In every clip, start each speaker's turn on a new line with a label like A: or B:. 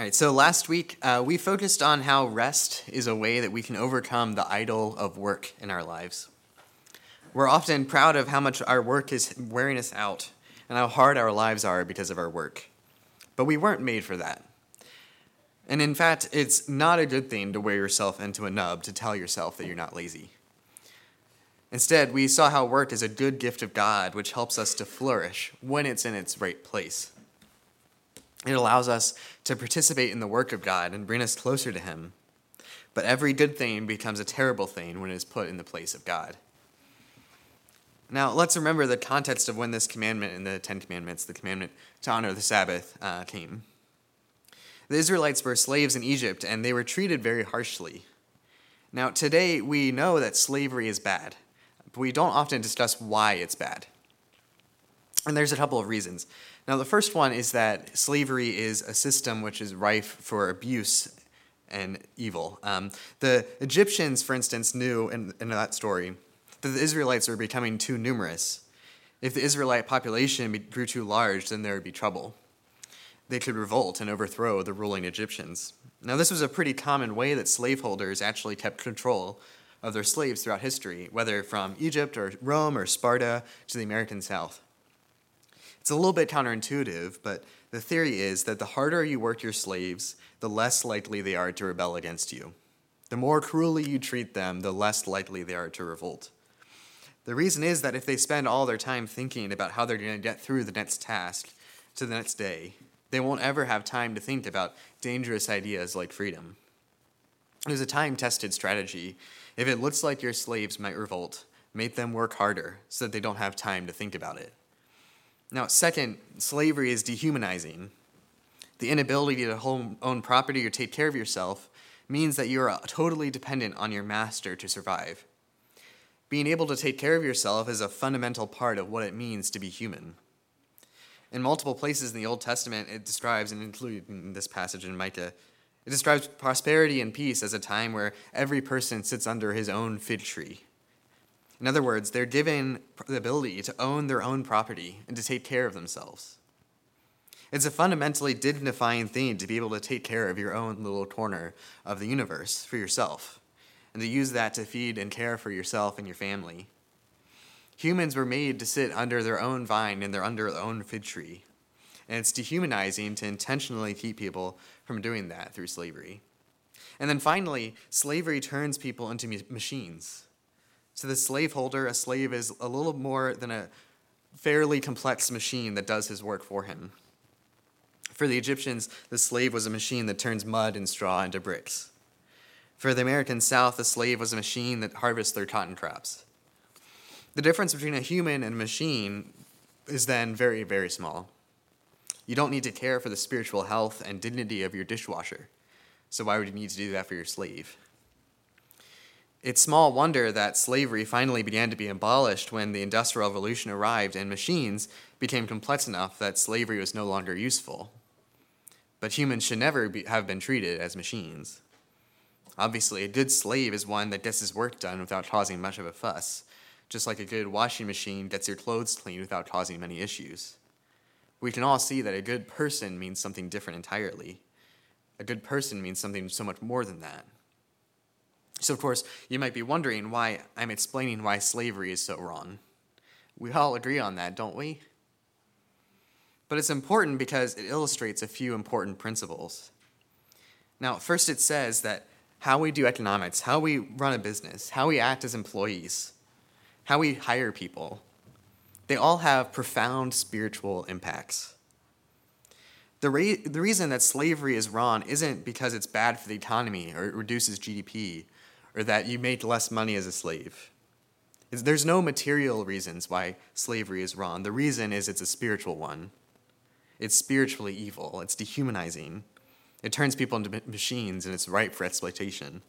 A: All right, so last week uh, we focused on how rest is a way that we can overcome the idol of work in our lives. We're often proud of how much our work is wearing us out and how hard our lives are because of our work. But we weren't made for that. And in fact, it's not a good thing to wear yourself into a nub to tell yourself that you're not lazy. Instead, we saw how work is a good gift of God which helps us to flourish when it's in its right place. It allows us to participate in the work of God and bring us closer to Him. But every good thing becomes a terrible thing when it is put in the place of God. Now, let's remember the context of when this commandment in the Ten Commandments, the commandment to honor the Sabbath, uh, came. The Israelites were slaves in Egypt, and they were treated very harshly. Now, today we know that slavery is bad, but we don't often discuss why it's bad. And there's a couple of reasons. Now, the first one is that slavery is a system which is rife for abuse and evil. Um, the Egyptians, for instance, knew in, in that story that the Israelites were becoming too numerous. If the Israelite population grew too large, then there would be trouble. They could revolt and overthrow the ruling Egyptians. Now, this was a pretty common way that slaveholders actually kept control of their slaves throughout history, whether from Egypt or Rome or Sparta to the American South. It's a little bit counterintuitive, but the theory is that the harder you work your slaves, the less likely they are to rebel against you. The more cruelly you treat them, the less likely they are to revolt. The reason is that if they spend all their time thinking about how they're going to get through the next task to the next day, they won't ever have time to think about dangerous ideas like freedom. It is a time tested strategy. If it looks like your slaves might revolt, make them work harder so that they don't have time to think about it. Now, second, slavery is dehumanizing. The inability to own property or take care of yourself means that you are uh, totally dependent on your master to survive. Being able to take care of yourself is a fundamental part of what it means to be human. In multiple places in the Old Testament, it describes, and including this passage in Micah, it describes prosperity and peace as a time where every person sits under his own fig tree. In other words, they're given the ability to own their own property and to take care of themselves. It's a fundamentally dignifying thing to be able to take care of your own little corner of the universe for yourself and to use that to feed and care for yourself and your family. Humans were made to sit under their own vine and their under their own fig tree. And it's dehumanizing to intentionally keep people from doing that through slavery. And then finally, slavery turns people into machines. To the slaveholder, a slave is a little more than a fairly complex machine that does his work for him. For the Egyptians, the slave was a machine that turns mud and straw into bricks. For the American South, the slave was a machine that harvests their cotton crops. The difference between a human and a machine is then very, very small. You don't need to care for the spiritual health and dignity of your dishwasher, so why would you need to do that for your slave? It's small wonder that slavery finally began to be abolished when the Industrial Revolution arrived and machines became complex enough that slavery was no longer useful. But humans should never be, have been treated as machines. Obviously, a good slave is one that gets his work done without causing much of a fuss, just like a good washing machine gets your clothes clean without causing many issues. We can all see that a good person means something different entirely. A good person means something so much more than that. So, of course, you might be wondering why I'm explaining why slavery is so wrong. We all agree on that, don't we? But it's important because it illustrates a few important principles. Now, first, it says that how we do economics, how we run a business, how we act as employees, how we hire people, they all have profound spiritual impacts. The, re- the reason that slavery is wrong isn't because it's bad for the economy or it reduces GDP or that you make less money as a slave. There's no material reasons why slavery is wrong. The reason is it's a spiritual one. It's spiritually evil, it's dehumanizing. It turns people into machines and it's ripe for exploitation.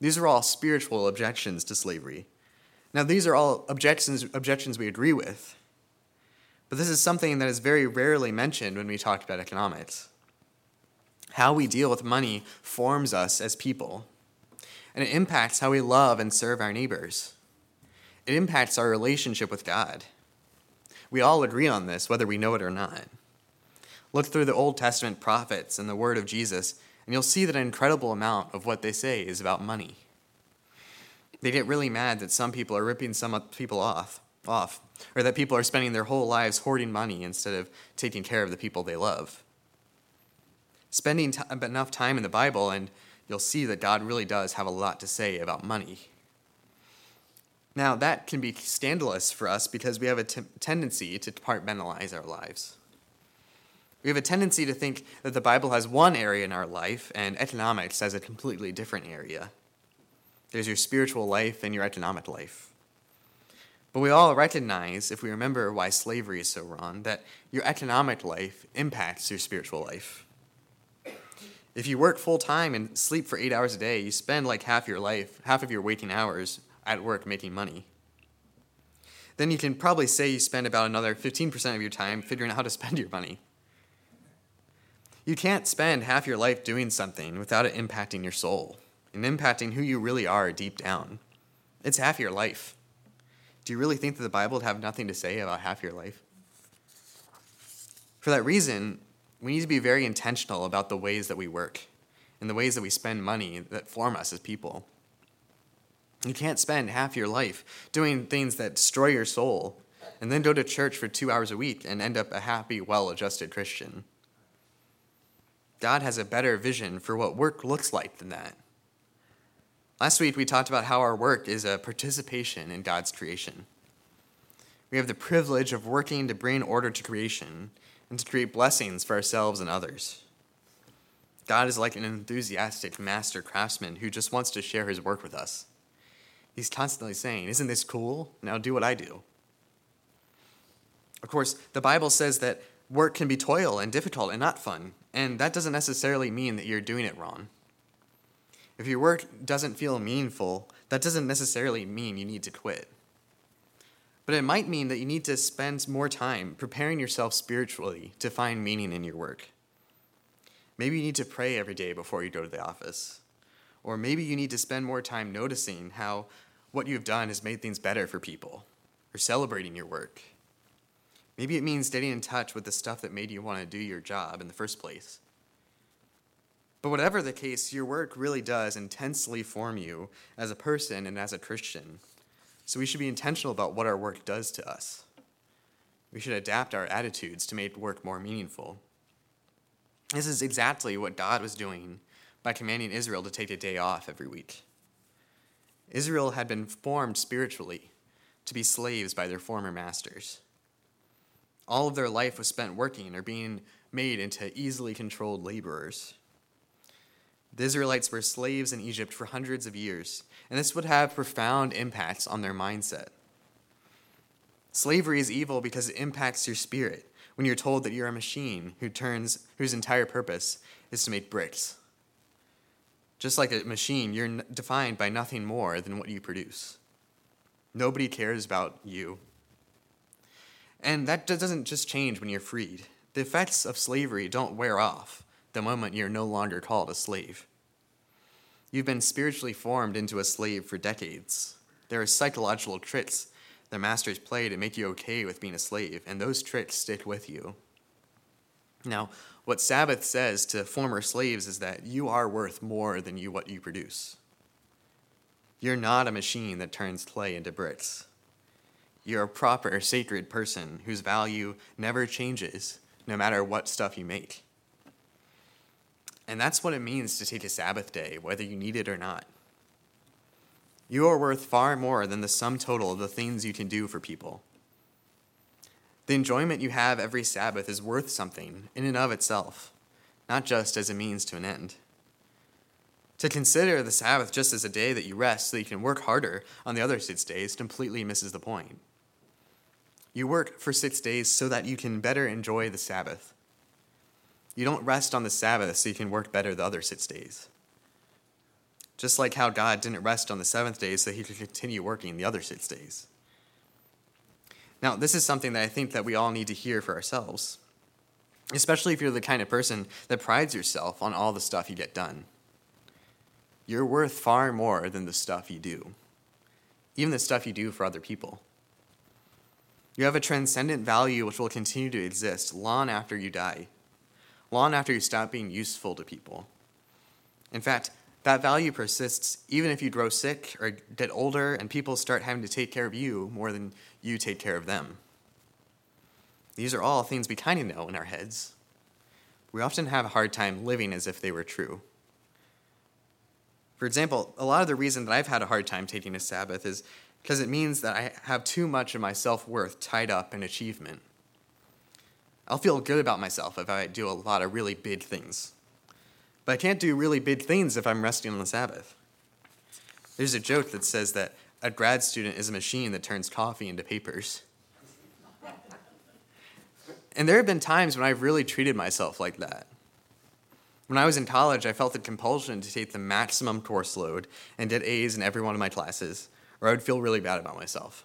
A: These are all spiritual objections to slavery. Now, these are all objections, objections we agree with, but this is something that is very rarely mentioned when we talk about economics. How we deal with money forms us as people and it impacts how we love and serve our neighbors. It impacts our relationship with God. We all agree on this, whether we know it or not. Look through the Old Testament prophets and the word of Jesus, and you'll see that an incredible amount of what they say is about money. They get really mad that some people are ripping some people off, off, or that people are spending their whole lives hoarding money instead of taking care of the people they love. Spending t- enough time in the Bible, and you'll see that God really does have a lot to say about money. Now, that can be scandalous for us because we have a t- tendency to compartmentalize our lives. We have a tendency to think that the Bible has one area in our life and economics has a completely different area. There's your spiritual life and your economic life. But we all recognize, if we remember why slavery is so wrong, that your economic life impacts your spiritual life. If you work full time and sleep for eight hours a day, you spend like half your life, half of your waking hours at work making money. Then you can probably say you spend about another 15% of your time figuring out how to spend your money. You can't spend half your life doing something without it impacting your soul and impacting who you really are deep down. It's half your life. Do you really think that the Bible would have nothing to say about half your life? For that reason, we need to be very intentional about the ways that we work and the ways that we spend money that form us as people. You can't spend half your life doing things that destroy your soul and then go to church for two hours a week and end up a happy, well adjusted Christian. God has a better vision for what work looks like than that. Last week, we talked about how our work is a participation in God's creation. We have the privilege of working to bring order to creation and to create blessings for ourselves and others. God is like an enthusiastic master craftsman who just wants to share his work with us. He's constantly saying, Isn't this cool? Now do what I do. Of course, the Bible says that work can be toil and difficult and not fun, and that doesn't necessarily mean that you're doing it wrong. If your work doesn't feel meaningful, that doesn't necessarily mean you need to quit. But it might mean that you need to spend more time preparing yourself spiritually to find meaning in your work. Maybe you need to pray every day before you go to the office. Or maybe you need to spend more time noticing how what you've done has made things better for people, or celebrating your work. Maybe it means getting in touch with the stuff that made you want to do your job in the first place. But whatever the case, your work really does intensely form you as a person and as a Christian. So we should be intentional about what our work does to us. We should adapt our attitudes to make work more meaningful. This is exactly what God was doing by commanding Israel to take a day off every week. Israel had been formed spiritually to be slaves by their former masters. All of their life was spent working or being made into easily controlled laborers. The Israelites were slaves in Egypt for hundreds of years, and this would have profound impacts on their mindset. Slavery is evil because it impacts your spirit when you're told that you're a machine who turns, whose entire purpose is to make bricks. Just like a machine, you're defined by nothing more than what you produce. Nobody cares about you. And that doesn't just change when you're freed. The effects of slavery don't wear off the moment you're no longer called a slave. You've been spiritually formed into a slave for decades. There are psychological tricks the masters play to make you okay with being a slave, and those tricks stick with you. Now, what Sabbath says to former slaves is that you are worth more than you what you produce. You're not a machine that turns clay into bricks. You're a proper, sacred person whose value never changes, no matter what stuff you make. And that's what it means to take a Sabbath day, whether you need it or not. You are worth far more than the sum total of the things you can do for people. The enjoyment you have every Sabbath is worth something in and of itself, not just as a means to an end. To consider the Sabbath just as a day that you rest so you can work harder on the other six days completely misses the point. You work for six days so that you can better enjoy the Sabbath. You don't rest on the Sabbath so you can work better the other six days. Just like how God didn't rest on the seventh day so he could continue working the other six days. Now, this is something that I think that we all need to hear for ourselves, especially if you're the kind of person that prides yourself on all the stuff you get done. You're worth far more than the stuff you do, even the stuff you do for other people. You have a transcendent value which will continue to exist long after you die. Long after you stop being useful to people. In fact, that value persists even if you grow sick or get older and people start having to take care of you more than you take care of them. These are all things we kind of know in our heads. We often have a hard time living as if they were true. For example, a lot of the reason that I've had a hard time taking a Sabbath is because it means that I have too much of my self worth tied up in achievement. I'll feel good about myself if I do a lot of really big things. But I can't do really big things if I'm resting on the Sabbath. There's a joke that says that a grad student is a machine that turns coffee into papers. And there have been times when I've really treated myself like that. When I was in college, I felt the compulsion to take the maximum course load and get A's in every one of my classes, or I would feel really bad about myself.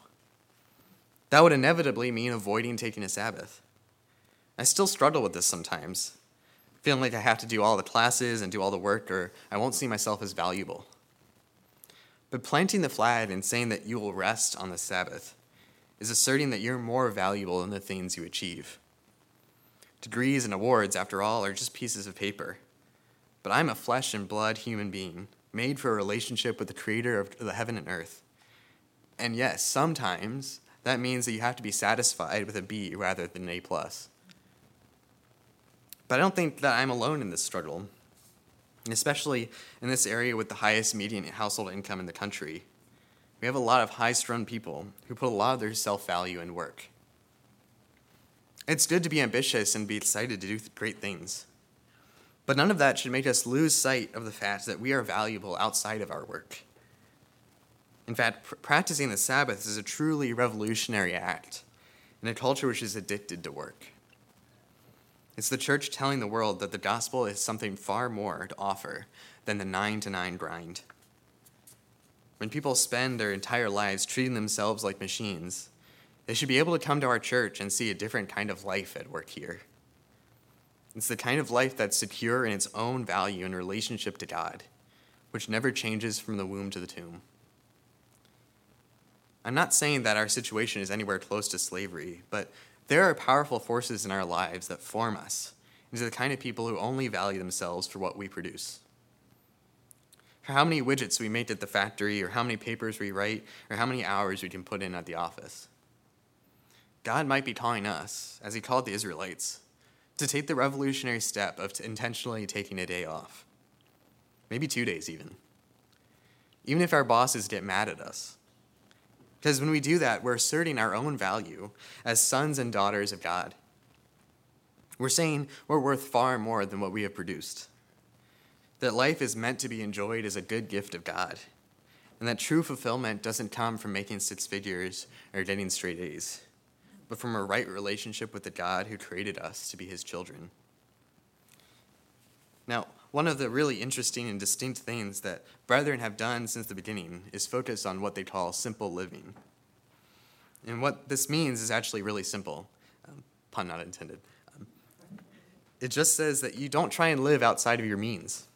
A: That would inevitably mean avoiding taking a Sabbath. I still struggle with this sometimes, feeling like I have to do all the classes and do all the work, or I won't see myself as valuable. But planting the flag and saying that you will rest on the Sabbath is asserting that you're more valuable than the things you achieve. Degrees and awards, after all, are just pieces of paper. But I'm a flesh and blood human being, made for a relationship with the creator of the heaven and earth. And yes, sometimes that means that you have to be satisfied with a B rather than an A plus. But I don't think that I'm alone in this struggle, especially in this area with the highest median household income in the country. We have a lot of high strung people who put a lot of their self value in work. It's good to be ambitious and be excited to do great things. But none of that should make us lose sight of the fact that we are valuable outside of our work. In fact, pr- practicing the Sabbath is a truly revolutionary act in a culture which is addicted to work. It's the church telling the world that the gospel is something far more to offer than the nine to nine grind. When people spend their entire lives treating themselves like machines, they should be able to come to our church and see a different kind of life at work here. It's the kind of life that's secure in its own value and relationship to God, which never changes from the womb to the tomb. I'm not saying that our situation is anywhere close to slavery, but there are powerful forces in our lives that form us into the kind of people who only value themselves for what we produce. For how many widgets we make at the factory, or how many papers we write, or how many hours we can put in at the office. God might be calling us, as He called the Israelites, to take the revolutionary step of intentionally taking a day off. Maybe two days, even. Even if our bosses get mad at us. Because when we do that, we're asserting our own value as sons and daughters of God. We're saying we're worth far more than what we have produced. That life is meant to be enjoyed as a good gift of God. And that true fulfillment doesn't come from making six figures or getting straight A's but from a right relationship with the God who created us to be his children. Now, one of the really interesting and distinct things that brethren have done since the beginning is focus on what they call simple living. And what this means is actually really simple, um, pun not intended. Um, it just says that you don't try and live outside of your means.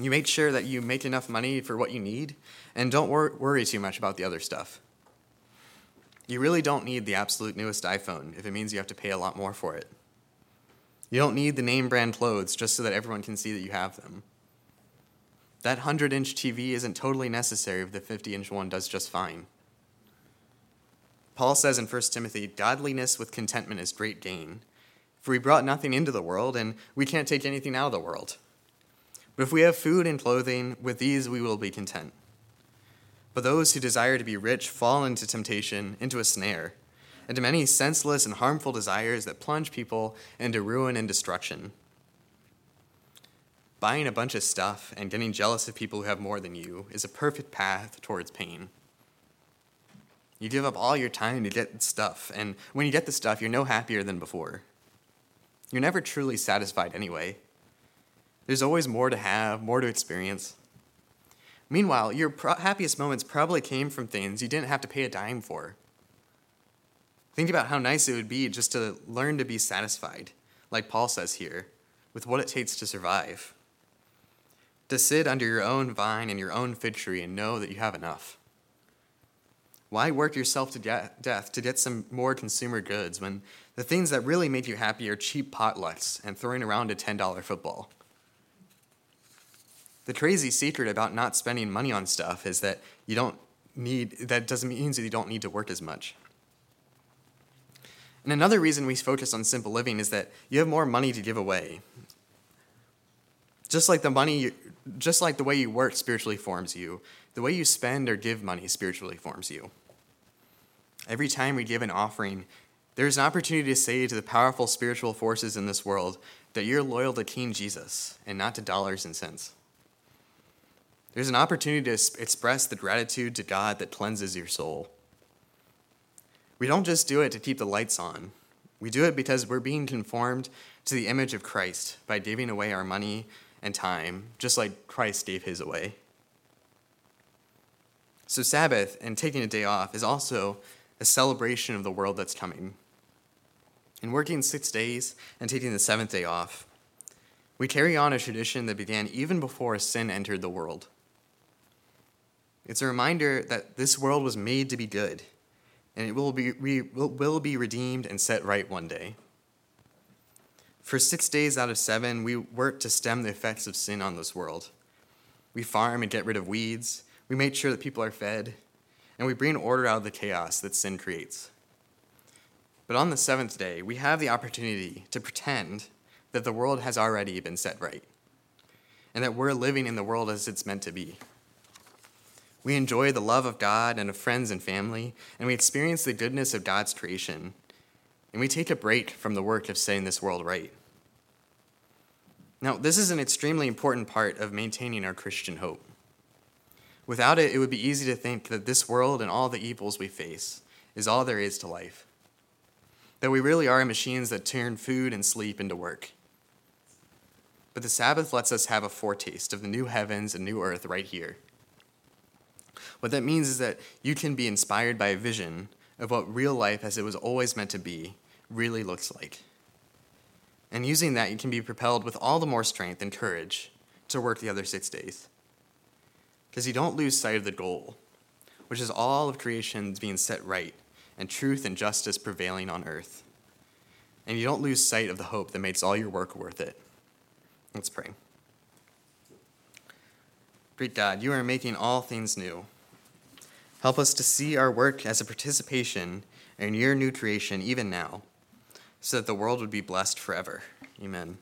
A: You make sure that you make enough money for what you need and don't wor- worry too much about the other stuff. You really don't need the absolute newest iPhone if it means you have to pay a lot more for it. You don't need the name brand clothes just so that everyone can see that you have them. That 100 inch TV isn't totally necessary if the 50 inch one does just fine. Paul says in 1 Timothy, Godliness with contentment is great gain. For we brought nothing into the world, and we can't take anything out of the world. But if we have food and clothing, with these we will be content. But those who desire to be rich fall into temptation, into a snare, into many senseless and harmful desires that plunge people into ruin and destruction. Buying a bunch of stuff and getting jealous of people who have more than you is a perfect path towards pain. You give up all your time to get stuff, and when you get the stuff, you're no happier than before. You're never truly satisfied anyway. There's always more to have, more to experience. Meanwhile, your pro- happiest moments probably came from things you didn't have to pay a dime for. Think about how nice it would be just to learn to be satisfied, like Paul says here, with what it takes to survive. To sit under your own vine and your own fig tree and know that you have enough. Why work yourself to death to get some more consumer goods when The things that really make you happy are cheap potlucks and throwing around a $10 football. The crazy secret about not spending money on stuff is that you don't need, that doesn't mean that you don't need to work as much. And another reason we focus on simple living is that you have more money to give away. Just like the money, just like the way you work spiritually forms you, the way you spend or give money spiritually forms you. Every time we give an offering, there's an opportunity to say to the powerful spiritual forces in this world that you're loyal to King Jesus and not to dollars and cents. There's an opportunity to express the gratitude to God that cleanses your soul. We don't just do it to keep the lights on. We do it because we're being conformed to the image of Christ by giving away our money and time, just like Christ gave his away. So, Sabbath and taking a day off is also a celebration of the world that's coming. In working six days and taking the seventh day off, we carry on a tradition that began even before sin entered the world. It's a reminder that this world was made to be good and it will be, we will be redeemed and set right one day. For six days out of seven, we work to stem the effects of sin on this world. We farm and get rid of weeds, we make sure that people are fed, and we bring order out of the chaos that sin creates. But on the seventh day, we have the opportunity to pretend that the world has already been set right, and that we're living in the world as it's meant to be. We enjoy the love of God and of friends and family, and we experience the goodness of God's creation. And we take a break from the work of setting this world right. Now, this is an extremely important part of maintaining our Christian hope. Without it, it would be easy to think that this world and all the evils we face is all there is to life. That we really are machines that turn food and sleep into work. But the Sabbath lets us have a foretaste of the new heavens and new earth right here. What that means is that you can be inspired by a vision of what real life, as it was always meant to be, really looks like. And using that, you can be propelled with all the more strength and courage to work the other six days. Because you don't lose sight of the goal, which is all of creation being set right and truth and justice prevailing on earth. And you don't lose sight of the hope that makes all your work worth it. Let's pray. Great God, you are making all things new. Help us to see our work as a participation in your new creation even now, so that the world would be blessed forever. Amen.